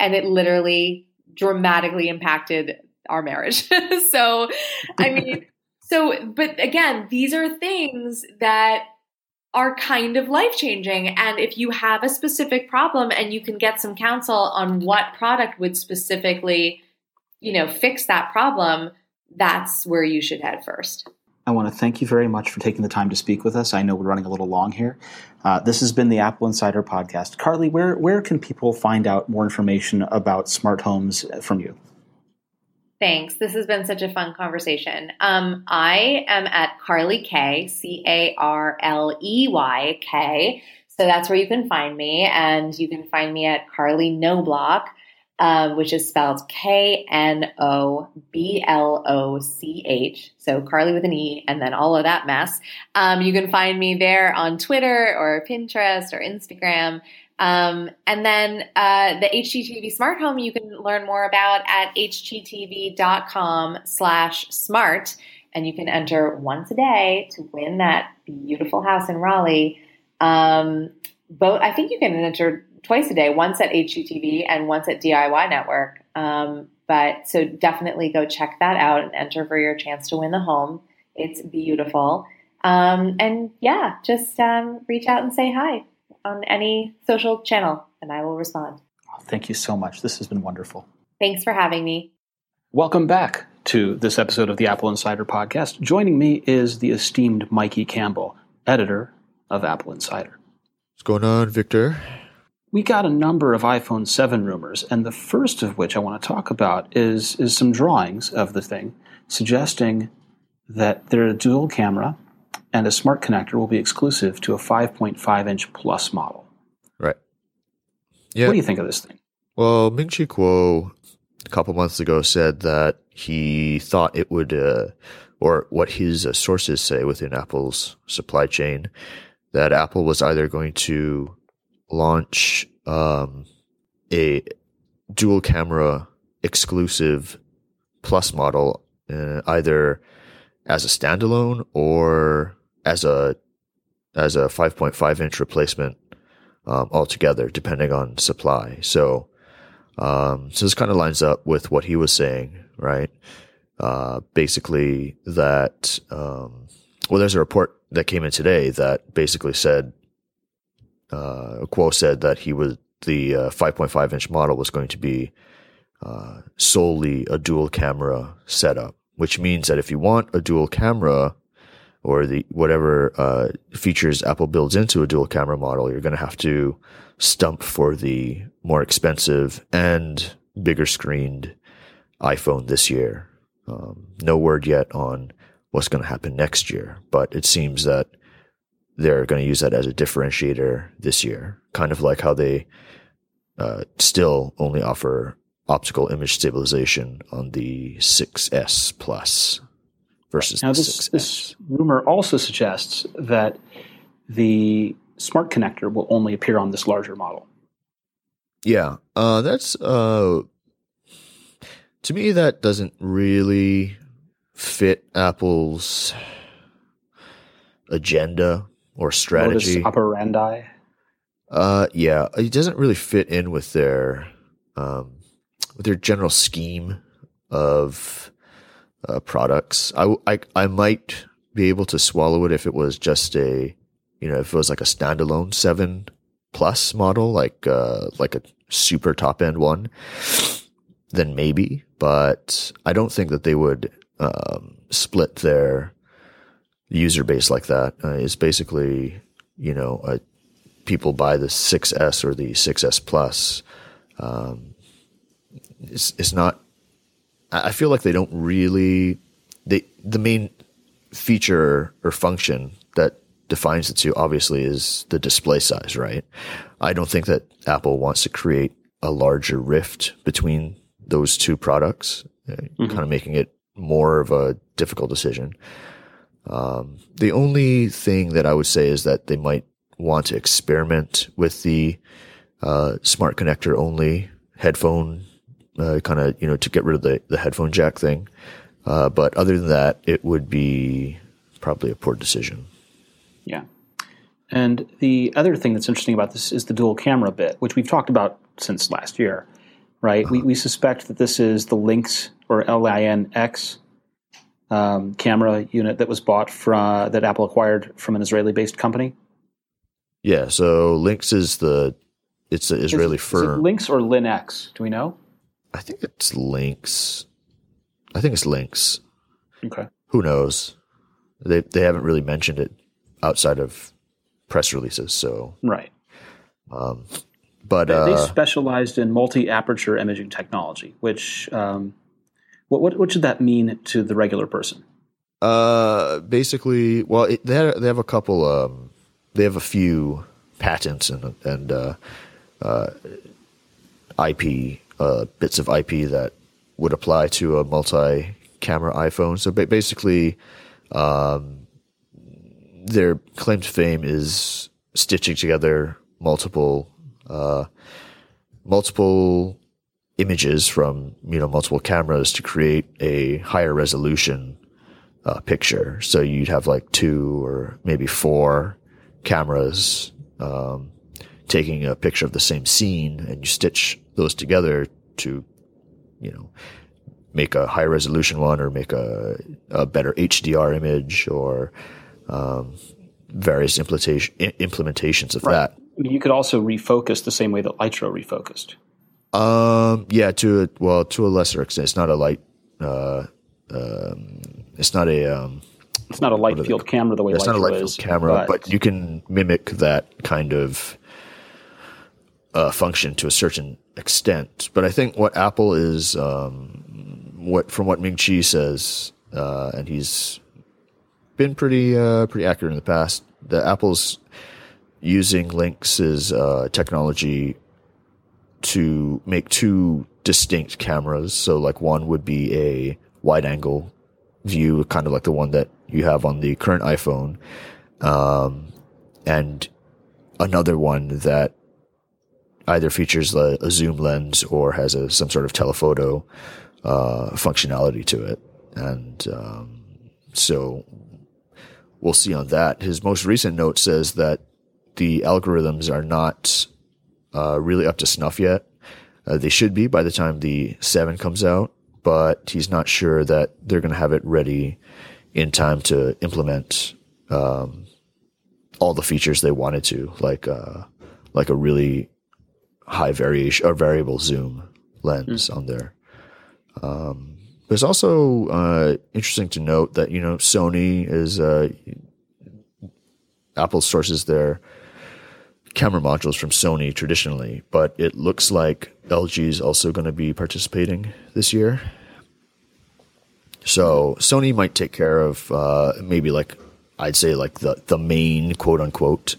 And it literally dramatically impacted our marriage. so, I mean, so, but again, these are things that are kind of life changing. And if you have a specific problem and you can get some counsel on what product would specifically, you know, fix that problem, that's where you should head first. I want to thank you very much for taking the time to speak with us. I know we're running a little long here. Uh, this has been the AppleInsider podcast. Carley, where, where can people find out more information about smart homes from you? Thanks. This has been such a fun conversation. Um, I am at Carley K, C A R L E Y K. So that's where you can find me. And you can find me at Carley Knobloch, uh, which is spelled K N O B L O C H. So Carley with an E and then all of that mess. Um, you can find me there on Twitter or Pinterest or Instagram. Um, and then uh, the HGTV smart home you can learn more about at hgtv.com slash smart. And you can enter once a day to win that beautiful house in Raleigh. Um, both, I think you can enter twice a day, once at HGTV and once at DIY Network. Um, but so definitely go check that out and enter for your chance to win the home. It's beautiful. Um, and yeah, just um, reach out and say hi on any social channel, and I will respond. Oh, thank you so much. This has been wonderful. Thanks for having me. Welcome back to this episode of the AppleInsider Podcast. Joining me is the esteemed Mikey Campbell, editor of AppleInsider. What's going on, Victor? We got a number of iPhone 7 rumors, and the first of which I want to talk about is, is some drawings of the thing suggesting that they're a dual camera and a smart connector will be exclusive to a 5.5 inch plus model. Right. Yeah. What do you think of this thing? Well, Ming Chi Kuo a couple months ago said that he thought it would, uh, or what his uh, sources say within Apple's supply chain, that Apple was either going to launch um, a dual camera exclusive plus model, uh, either as a standalone or as a as a 5.5 inch replacement um, altogether, depending on supply. So, um, so this kind of lines up with what he was saying, right? Uh, basically, that um, well, there's a report that came in today that basically said, uh, Kuo said that he was the uh, 5.5 inch model was going to be uh, solely a dual camera setup, which means that if you want a dual camera or the whatever uh, features Apple builds into a dual camera model, you're going to have to stump for the more expensive and bigger screened iPhone this year. Um, no word yet on what's going to happen next year, but it seems that they're going to use that as a differentiator this year, kind of like how they uh, still only offer optical image stabilization on the 6S Plus versus now this, this rumor also suggests that the smart connector will only appear on this larger model. Yeah, uh, that's uh, to me, that doesn't really fit Apple's agenda or strategy. Modus operandi. Uh, yeah, it doesn't really fit in with their um, with their general scheme of uh, products. I, I I might be able to swallow it if it was just a you know if it was like a standalone seven plus model, like uh, like a super top end one, then maybe. But I don't think that they would um, split their user base like that. Uh, it's basically you know a people buy the 6S or the 6S Plus, um, it's, it's not. I feel like they don't really. They the main feature or function that defines the two obviously is the display size, right? I don't think that Apple wants to create a larger rift between those two products, uh, mm-hmm. kind of making it more of a difficult decision. Um, the only thing that I would say is that they might want to experiment with the uh, smart connector only headphone, uh, kind of, you know, to get rid of the, the headphone jack thing. Uh, but other than that, it would be probably a poor decision. Yeah. And the other thing that's interesting about this is the dual camera bit, which we've talked about since last year, right? Uh-huh. We, we suspect that this is the Lynx or LINX um, camera unit that was bought from that Apple acquired from an Israeli-based company. Yeah, so Lynx is the it's an Israeli is, firm. Is Lynx or Linux? Do we know? I think it's Lynx. I think it's Lynx. Okay. Who knows? They they haven't really mentioned it outside of press releases, so right. Um, but they, uh, they specialized in multi-aperture imaging technology, which um, what, what what should that mean to the regular person? Uh, basically, well, it, they have, they have a couple um they have a few patents and and uh, uh, IP uh, bits of IP that would apply to a multi-camera iPhone. So basically, um, their claim to fame is stitching together multiple uh, multiple images from you know multiple cameras to create a higher resolution uh, picture. So you'd have like two or maybe four cameras um, taking a picture of the same scene and you stitch those together to, you know, make a high resolution one or make a, a better HDR image or um, various implementation, implementations of right. that. I mean, you could also refocus the same way that Lytro refocused. Um, yeah, to a, well, to a lesser extent, it's not a light, uh, um, it's not a, um, it's not a light field camera the way it's not a light is, field camera, but, but, you can mimic that kind of uh, function to a certain extent. But I think what Apple is, um, what from what Ming Chi says, uh, and he's been pretty uh, pretty accurate in the past. The Apple's using Lynx's uh, technology to make two distinct cameras. So, like one would be a wide angle view, kind of like the one that you have on the current iPhone, um, and another one that either features a, a zoom lens or has a, some sort of telephoto uh, functionality to it. And um, so we'll see on that. His most recent note says that the algorithms are not uh, really up to snuff yet. Uh, they should be by the time the 7 comes out, but he's not sure that they're going to have it ready in time to implement um, all the features they wanted to, like uh, like a really high variation or variable zoom lens mm. on there. Um, it's also uh, interesting to note that you know Sony is uh, Apple sources their camera modules from Sony traditionally, but it looks like LG is also going to be participating this year. So Sony might take care of uh, maybe like I'd say like the the main quote unquote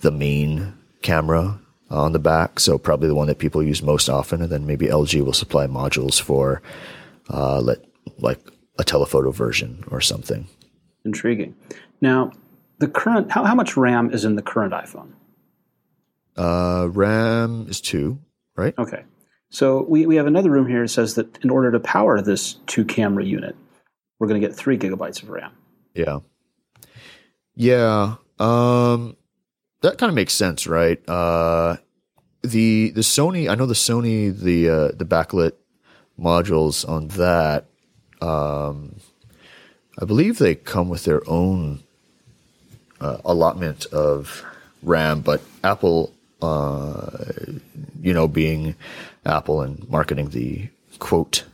the main camera on the back. So probably the one that people use most often, and then maybe LG will supply modules for uh, let like a telephoto version or something. Intriguing. Now, the current how how much RAM is in the current iPhone? Uh, RAM is two, right? Okay. So we, we have another room here that says that in order to power this two camera unit, we're going to get three gigabytes of RAM. Yeah. Yeah. Um, that kind of makes sense, right? Uh, the the Sony, I know the Sony, the uh, the backlit modules on that. Um, I believe they come with their own uh, allotment of RAM, but Apple, uh, you know, being Apple and marketing the quote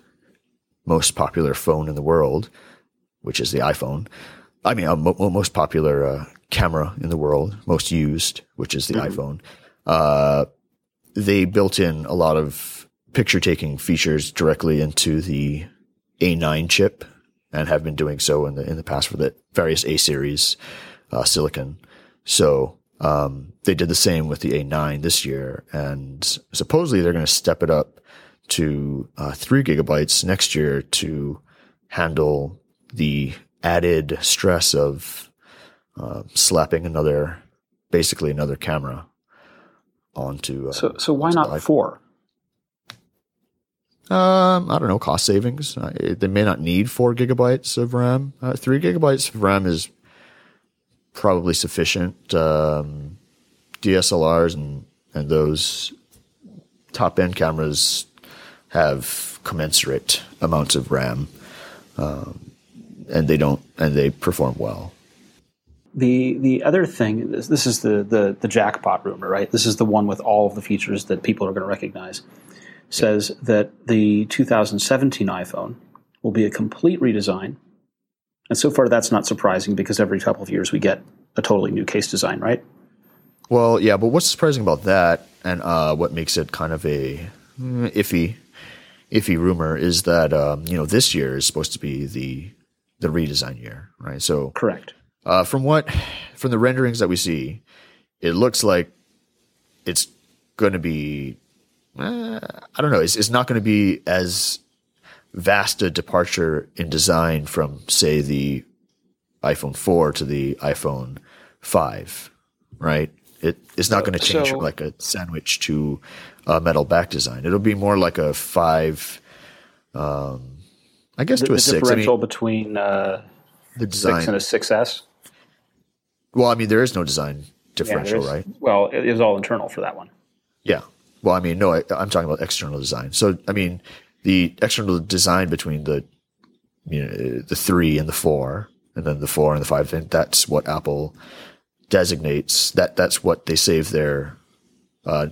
most popular phone in the world, which is the iPhone. I mean, uh, mo- most popular uh, camera in the world, most used, which is the Mhm. iPhone. Uh, they built in a lot of picture taking features directly into the A9 chip and have been doing so in the in the past for the various A series uh, silicon. So um, they did the same with the A9 this year, and supposedly they're going to step it up to uh, three gigabytes next year to handle the added stress of uh, slapping another, basically another camera onto. Uh, So so why not four? Um, I don't know, cost savings. Uh, they may not need four gigabytes of RAM. Uh, three gigabytes of RAM is probably sufficient. Um, DSLRs and and those top end cameras have commensurate amounts of RAM, um, and they don't and they perform well. The the other thing this, this is the, the the jackpot rumor, right? This is the one with all of the features that people are going to recognize. Says that the 2017 iPhone will be a complete redesign, and so far that's not surprising because every couple of years we get a totally new case design, right? Well, yeah, but what's surprising about that, and uh, what makes it kind of a mm, iffy, iffy rumor, is that um, you know this year is supposed to be the the redesign year, right? So Correct. Uh, from what from the renderings that we see, it looks like it's going to be. Uh, I don't know. It's, it's not going to be as vast a departure in design from, say, the iPhone 4 to the iPhone 5, right? It, it's not going to change so- from like a sandwich to a metal back design. It'll be more like a 5, um, I guess The, to a the 6. I differential mean, between uh, the six design. and a 6S. Well, I mean, there is no design differential, there's- right? Well, it, was all internal for that one. Yeah. Well, I mean, no, I, I'm talking about external design. So, I mean, the external design between the, you know, the three and the four, and then the four and the five, and that's what Apple designates. That that's what they save their uh,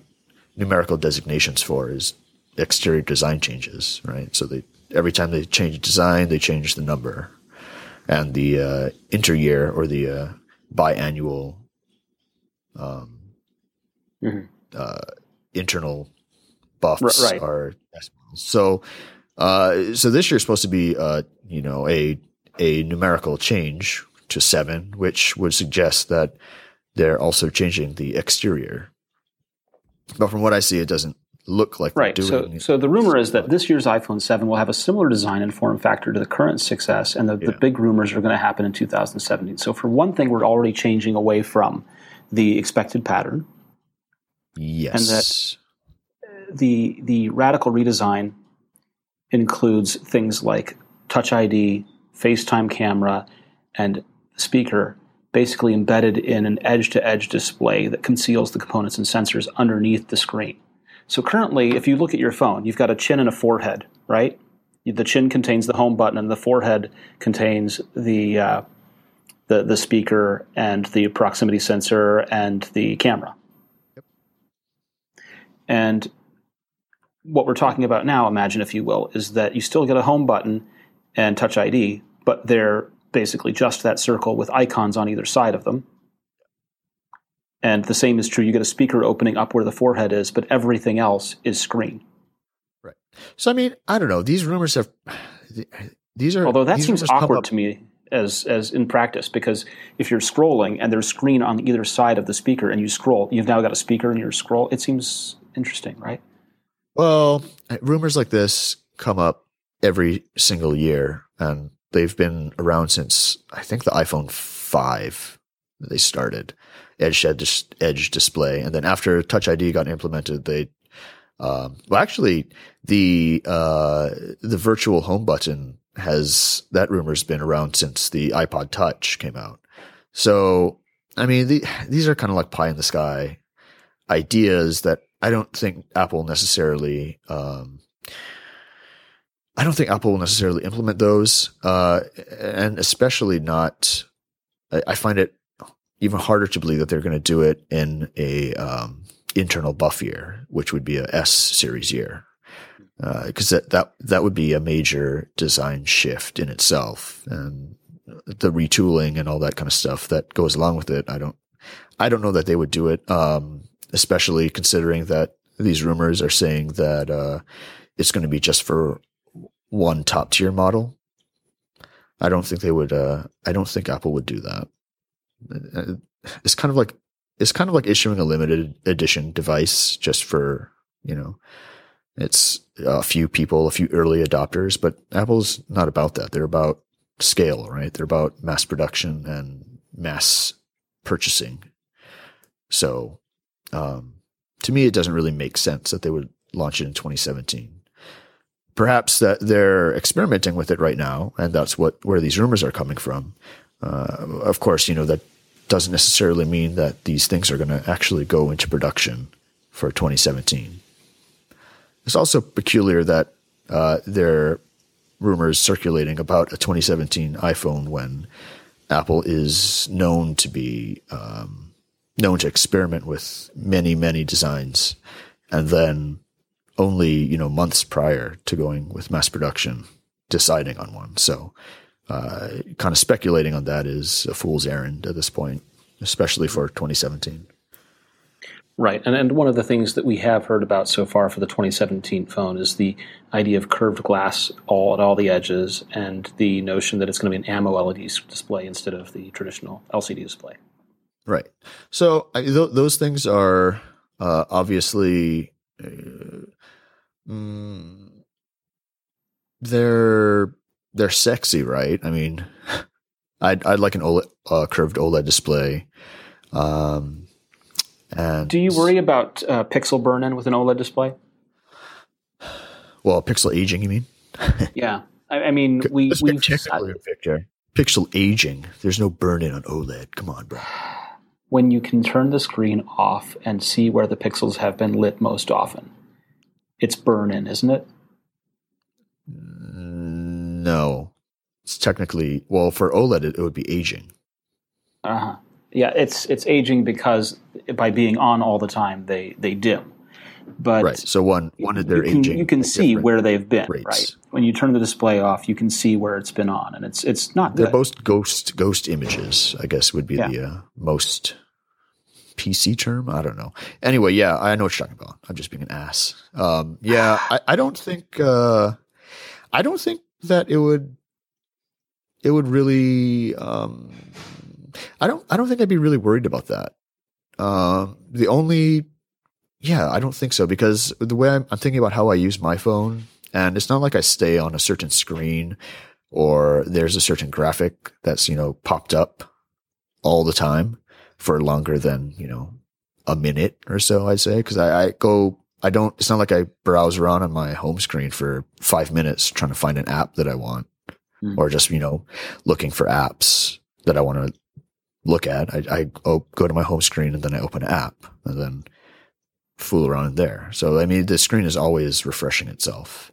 numerical designations for is exterior design changes, right? So they every time they change design, they change the number, and the uh, inter-year or the uh, biannual um, Mhm. uh, internal buffs right. are. So, uh, so this year is supposed to be, uh, you know, a a numerical change to seven, which would suggest that they're also changing the exterior. But from what I see, it doesn't look like Right. they're So, doing. so the rumor is that this year's iPhone 7 will have a similar design and form factor to the current 6S, and the, the big rumors are going to happen in 2017. So, for one thing, we're already changing away from the expected pattern. yes. And that the the radical redesign includes things like Touch ID, FaceTime camera, and speaker, basically embedded in an edge-to-edge display that conceals the components and sensors underneath the screen. So currently, if you look at your phone, you've got a chin and a forehead, right? The chin contains the home button, and the forehead contains the uh, the the speaker and the proximity sensor and the camera. Yep. And what we're talking about now, imagine if you will, is that you still get a home button and Touch ID, but they're basically just that circle with icons on either side of them. And the same is true. You get a speaker opening up where the forehead is, but everything else is screen. Right. So I mean, I don't know. These rumors have. These are Although that seems awkward to me as as in practice, because if you're scrolling and there's screen on either side of the speaker and you scroll, you've now got a speaker in your scroll. It seems interesting, right? Well, uh, rumors like this come up every single year, and they've been around since I think the iPhone five. They started edge edge edge display, and then after Touch ID got implemented, they Um, well, actually, the uh, the virtual home button has that rumor's been around since the iPod Touch came out. So, I mean, the, these are kind of like pie in the sky ideas that I don't think Apple necessarily. Um, I don't think Apple will necessarily implement those, uh, and especially not. I, I, find it even harder to believe that they're going to do it in a um, internal buff year, which would be a S series year, because uh, that that that would be a major design shift in itself, and the retooling and all that kind of stuff that goes along with it. I don't, I don't know that they would do it, um, especially considering that these rumors are saying that uh, it's going to be just for one top tier model. I don't think they would. Uh, I don't think Apple would do that. Uh, it's kind of like it's kind of like issuing a limited edition device just for you know, it's a few people, a few early adopters. But Apple's not about that. They're about scale, right? They're about mass production and mass purchasing. So, um, to me, it doesn't really make sense that they would launch it in 2017 perhaps that they're experimenting with it right now, and that's what where these rumors are coming from. Uh, of course, you know that doesn't necessarily mean that these things are going to actually go into production for 2017. It's also peculiar that uh, there are rumors circulating about a 2017 iPhone when Apple is known to be um, known to experiment with many many designs, and then only you know months prior to going with mass production deciding on one. So, uh, kind of speculating on that is a fool's errand at this point, especially for 2017. Right, and and one of the things that we have heard about so far for the 2017 phone is the idea of curved glass all at all the edges, and the notion that it's going to be an AMOLED display instead of the traditional LCD display. Right. So I, th- those things are uh, obviously uh, mm, they're they're sexy, right? I mean, I'd I'd like an OLED, uh, curved OLED display. Um, and do you worry about uh, pixel burn in with an OLED display? Well, pixel aging, you mean? yeah, I, I mean we we picture pixel aging. There's no burn in on OLED. Come on, bro. When you can turn the screen off and see where the pixels have been lit most often, it's burn in, isn't it? No, it's technically well for OLED it, it would be aging. Uh huh. Yeah, it's it's aging because by being on all the time they they dim. But right. So one one of their you can, aging. You can see where they've been. Rates. Right. When you turn the display off, you can see where it's been on, and it's it's not. They're both ghost ghost images. I guess would be yeah. the uh, most PC term. I don't know. Anyway, yeah, I know what you're talking about. I'm just being an ass. Um, yeah, I, I don't think uh, I don't think that it would it would really. Um, I don't. I don't think I'd be really worried about that. Um, the only, yeah, I don't think so because the way I'm, I'm thinking about how I use my phone, and it's not like I stay on a certain screen or there's a certain graphic that's you know popped up all the time for longer than, you know, a minute or so, I'd say. Cause I, I go, I don't, it's not like I browse around on my home screen for five minutes trying to find an app that I want mm. or just, you know, looking for apps that I want to look at. I, I go to my home screen and then I open an app and then fool around there. So, I mean, the screen is always refreshing itself.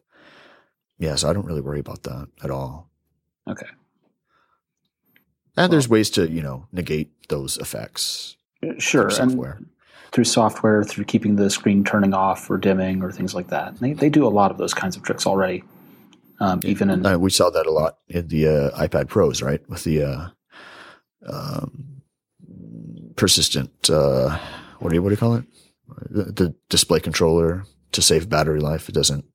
Yeah. So I don't really worry about that at all. Okay. And well, there's ways to, you know, negate those effects. Sure. software. Through software, through keeping the screen turning off or dimming or things like that. They, they do a lot of those kinds of tricks already. Um, even in uh, we saw that a lot in the uh, iPad Pros, right? With the uh, um, persistent, uh, what do you what do you call it? The, the, display controller to save battery life. It doesn't.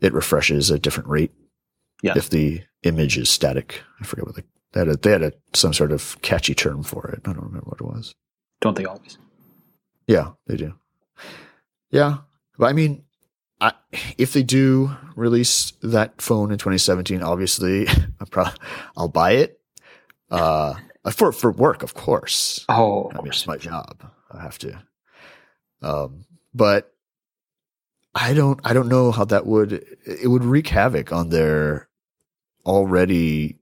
It refreshes at a different rate. Yeah. If the image is static, I forget what the they had, a, they had a, some sort of catchy term for it. I don't remember what it was. Don't they always? Yeah, they do. Yeah, but I mean, I, if they do release that phone in 2017, obviously, i probably, I'll buy it. Uh, for for work, of course. Oh, I mean, it's my job. I have to. Um, but I don't I don't know how that would it would wreak havoc on their already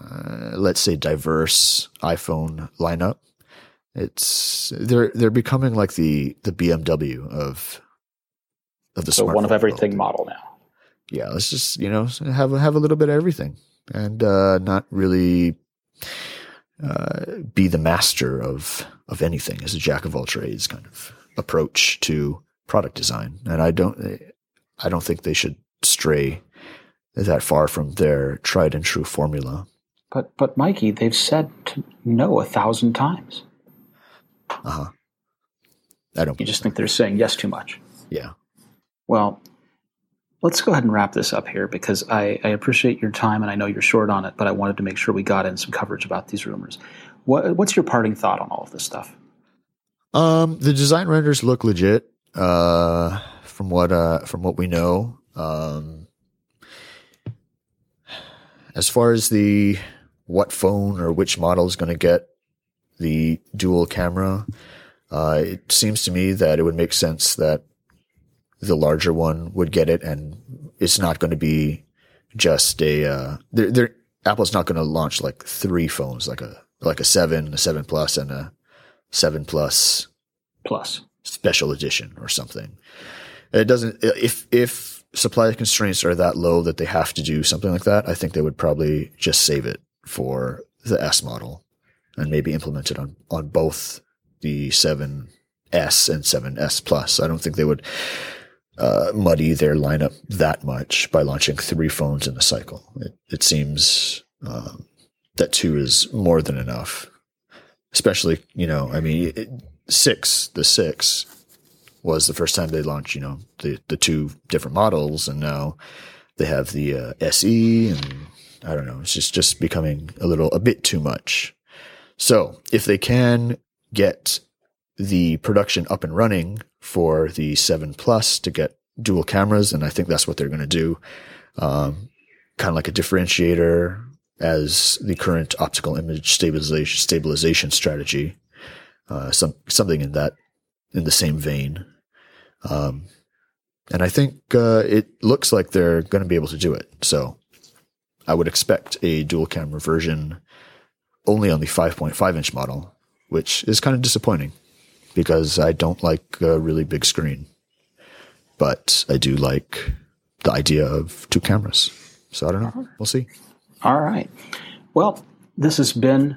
uh, let's say diverse iPhone lineup. It's they're they're becoming like the the BMW of of the so one of everything world. model now. Yeah, let's just you know have a- have a little bit of everything and uh, not really uh, be the master of of anything as a jack of all trades kind of approach to product design. And I don't I don't think they should stray that far from their tried and true formula. But but Mikey, they've said to no a thousand times. Uh huh. I don't. You just think they're saying yes too much. yeah. Well, let's go ahead and wrap this up here because I, I appreciate your time and I know you're short on it, but I wanted to make sure we got in some coverage about these rumors. What, what's your parting thought on all of this stuff? Um, the design renders look legit. Uh, from what uh from what we know. Um, as far as the what phone or which model is going to get the dual camera, uh, it seems to me that it would make sense that the larger one would get it, and it's not going to be just a. Uh, they're, they're Apple's not going to launch like three phones, like a like a seven, a seven plus, and a seven plus Plus, special edition or something. It doesn't if if supply constraints are that low that they have to do something like that, I think they would probably just save it for the S model and maybe implement it on on both the 7S and 7S Plus. I don't think they would uh, muddy their lineup that much by launching three phones in a cycle. It, it seems um, that two is more than enough. Especially, you know, I mean, it, six, the six was the first time they launched, you know, the, the two different models. And now they have the uh, SE and I don't know. It's just, just becoming a little, a bit too much. So if they can get the production up and running for the 7 Plus to get dual cameras, and I think that's what they're going to do. Um, kind of like a differentiator as the current optical image stabilization stabilization strategy. Uh, some something in that in the same vein. Um, and I think uh, it looks like they're going to be able to do it. So I would expect a dual camera version only on the 5.5 inch model, which is kind of disappointing because I don't like a really big screen. But I do like the idea of two cameras. So I don't know. We'll see. All right. Well, this has been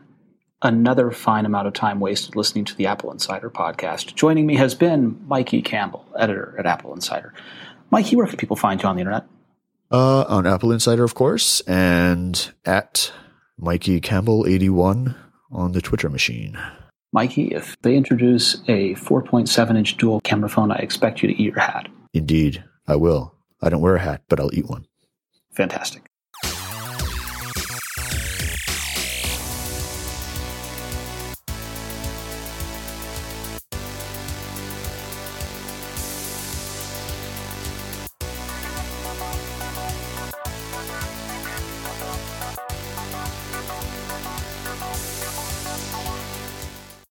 another fine amount of time wasted listening to the AppleInsider podcast. Joining me has been Mikey Campbell, editor at AppleInsider. Mikey, where can people find you on the internet? Uh, on AppleInsider, of course, and at Mikey Campbell 81 on the Twitter machine. Mikey, if they introduce a 4.7 inch dual camera phone, I expect you to eat your hat. Indeed, I will. I don't wear a hat, but I'll eat one. Fantastic.